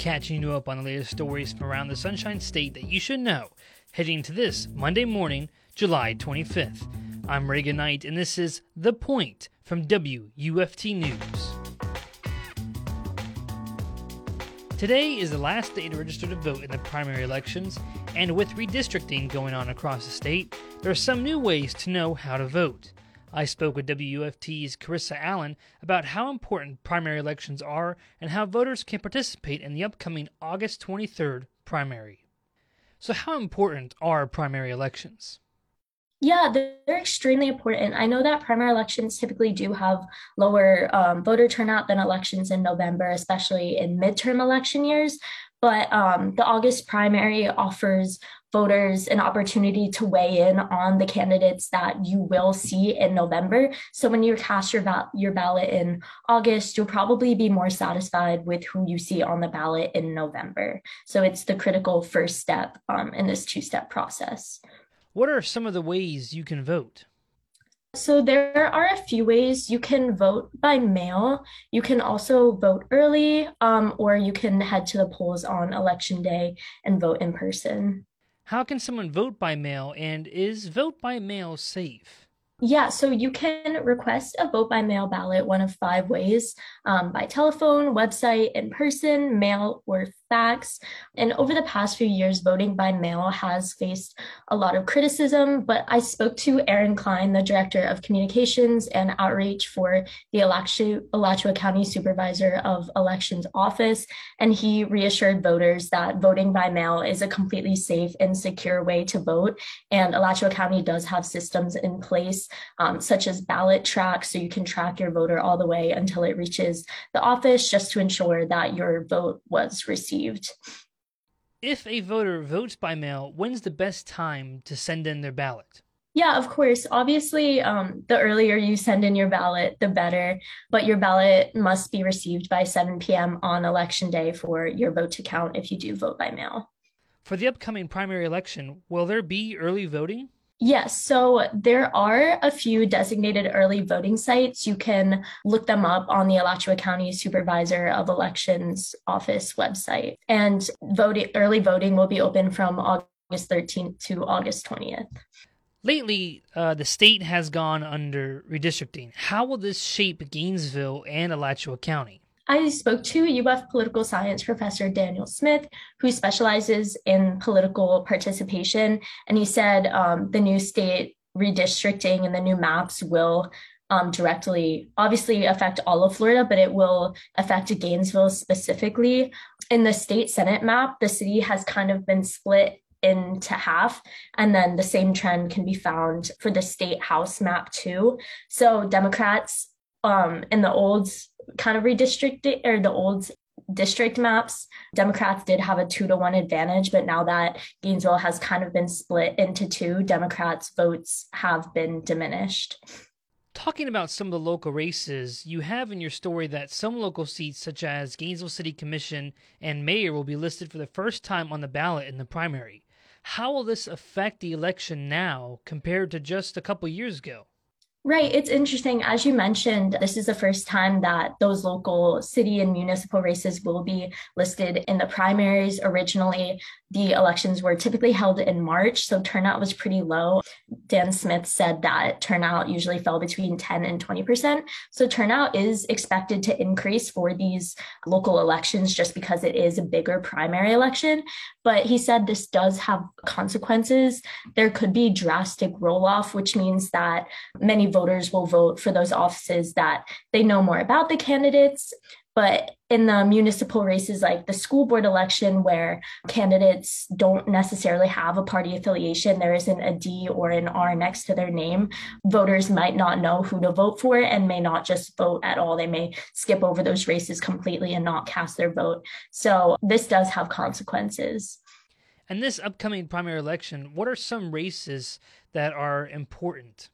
catching you up on the latest stories from around the Sunshine State that you should know heading to this Monday morning, July 25th. I'm Reagan Knight, and this is The Point from WUFT News. Today is the last day to register to vote in the primary elections, and with redistricting going on across the state, there are some new ways to know how to vote. I spoke with WUFT's Carissa Allen about how important primary elections are and how voters can participate in the upcoming August 23rd primary. So, how important are primary elections? Yeah, they're extremely important. I know that primary elections typically do have lower um, voter turnout than elections in November, especially in midterm election years. But um, the August primary offers voters an opportunity to weigh in on the candidates that you will see in November. So when you cast your, va- your ballot in August, you'll probably be more satisfied with who you see on the ballot in November. So it's the critical first step um, in this two step process. What are some of the ways you can vote? So there are a few ways you can vote by mail. You can also vote early, um, or you can head to the polls on election day and vote in person. How can someone vote by mail, and is vote by mail safe? Yeah, so you can request a vote by mail ballot one of five ways um, by telephone, website, in person, mail, or fax. And over the past few years, voting by mail has faced a lot of criticism. But I spoke to Aaron Klein, the director of communications and outreach for the Alachua County Supervisor of Elections Office, and he reassured voters that voting by mail is a completely safe and secure way to vote. And Alachua County does have systems in place um, such as ballot track, so you can track your voter all the way until it reaches the office just to ensure that your vote was received. If a voter votes by mail, when's the best time to send in their ballot? Yeah, of course. Obviously, um, the earlier you send in your ballot, the better. But your ballot must be received by 7 p.m. on election day for your vote to count if you do vote by mail. For the upcoming primary election, will there be early voting? Yes, so there are a few designated early voting sites. You can look them up on the Alachua County Supervisor of Elections Office website. And voting early voting will be open from August 13th to August 20th. Lately, uh, the state has gone under redistricting. How will this shape Gainesville and Alachua County? I spoke to UF political science professor Daniel Smith, who specializes in political participation. And he said um, the new state redistricting and the new maps will um, directly obviously affect all of Florida, but it will affect Gainesville specifically. In the state Senate map, the city has kind of been split into half. And then the same trend can be found for the state house map too. So Democrats um, in the old kind of redistricted or the old district maps, Democrats did have a two to one advantage, but now that Gainesville has kind of been split into two, Democrats' votes have been diminished. Talking about some of the local races, you have in your story that some local seats, such as Gainesville City Commission and Mayor, will be listed for the first time on the ballot in the primary. How will this affect the election now compared to just a couple years ago? Right. It's interesting. As you mentioned, this is the first time that those local city and municipal races will be listed in the primaries. Originally, the elections were typically held in March, so turnout was pretty low. Dan Smith said that turnout usually fell between 10 and 20%. So turnout is expected to increase for these local elections just because it is a bigger primary election. But he said this does have consequences. There could be drastic roll off, which means that many voters will vote for those offices that they know more about the candidates. But in the municipal races, like the school board election, where candidates don't necessarily have a party affiliation, there isn't a D or an R next to their name, voters might not know who to vote for and may not just vote at all. They may skip over those races completely and not cast their vote. So this does have consequences. And this upcoming primary election, what are some races that are important?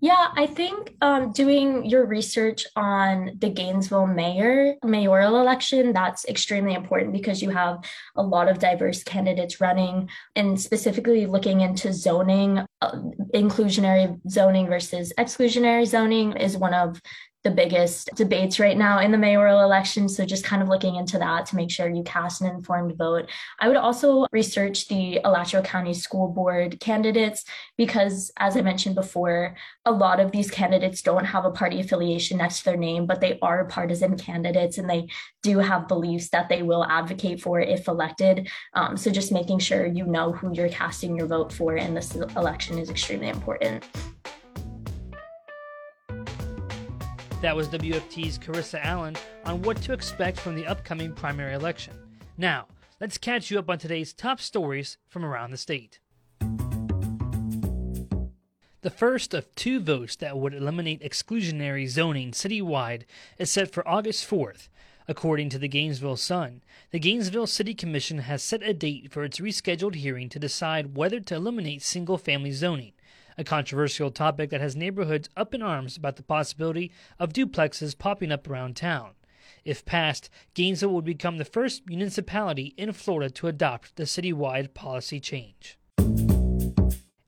Yeah, I think um, doing your research on the Gainesville mayor mayoral election that's extremely important because you have a lot of diverse candidates running, and specifically looking into zoning, uh, inclusionary zoning versus exclusionary zoning is one of the biggest debates right now in the mayoral election. So just kind of looking into that to make sure you cast an informed vote. I would also research the Alachua County School Board candidates because, as I mentioned before, a lot of these candidates don't have a party affiliation next to their name, but they are partisan candidates and they do have beliefs that they will advocate for if elected. Um, so just making sure you know who you're casting your vote for in this election is extremely important. That was WUFT's Carissa Allen on what to expect from the upcoming primary election. Now, let's catch you up on today's top stories from around the state. The first of two votes that would eliminate exclusionary zoning citywide is set for August 4th. According to the Gainesville Sun, the Gainesville City Commission has set a date for its rescheduled hearing to decide whether to eliminate single family zoning a controversial topic that has neighborhoods up in arms about the possibility of duplexes popping up around town. If passed, Gainesville would become the first municipality in Florida to adopt the citywide policy change.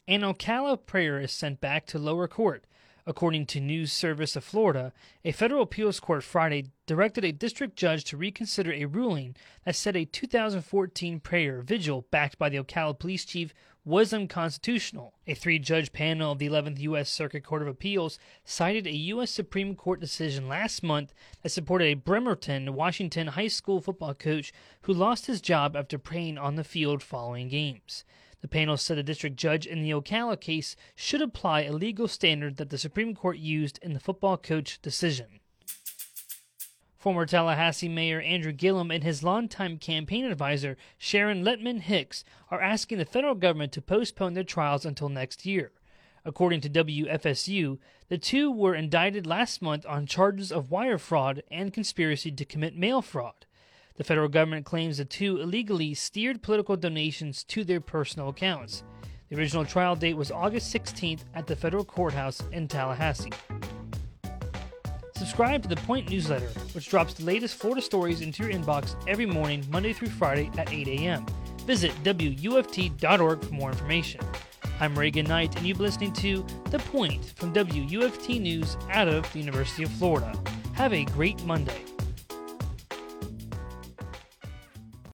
An Ocala prayer is sent back to lower court. According to News Service of Florida, a federal appeals court Friday directed a district judge to reconsider a ruling that said a 2014 prayer vigil backed by the Ocala police chief was unconstitutional. A three judge panel of the 11th U.S. Circuit Court of Appeals cited a U.S. Supreme Court decision last month that supported a Bremerton, Washington high school football coach who lost his job after praying on the field following games. The panel said the district judge in the Ocala case should apply a legal standard that the Supreme Court used in the football coach decision. Former Tallahassee Mayor Andrew Gillum and his longtime campaign advisor Sharon Lettman-Hicks are asking the federal government to postpone their trials until next year. According to WFSU, the two were indicted last month on charges of wire fraud and conspiracy to commit mail fraud. The federal government claims the two illegally steered political donations to their personal accounts. The original trial date was August 16th at the federal courthouse in Tallahassee. Subscribe to the Point newsletter, which drops the latest Florida stories into your inbox every morning, Monday through Friday at 8 a.m. Visit WUFT.org for more information. I'm Reagan Knight, and you've been listening to The Point from WUFT News out of the University of Florida. Have a great Monday.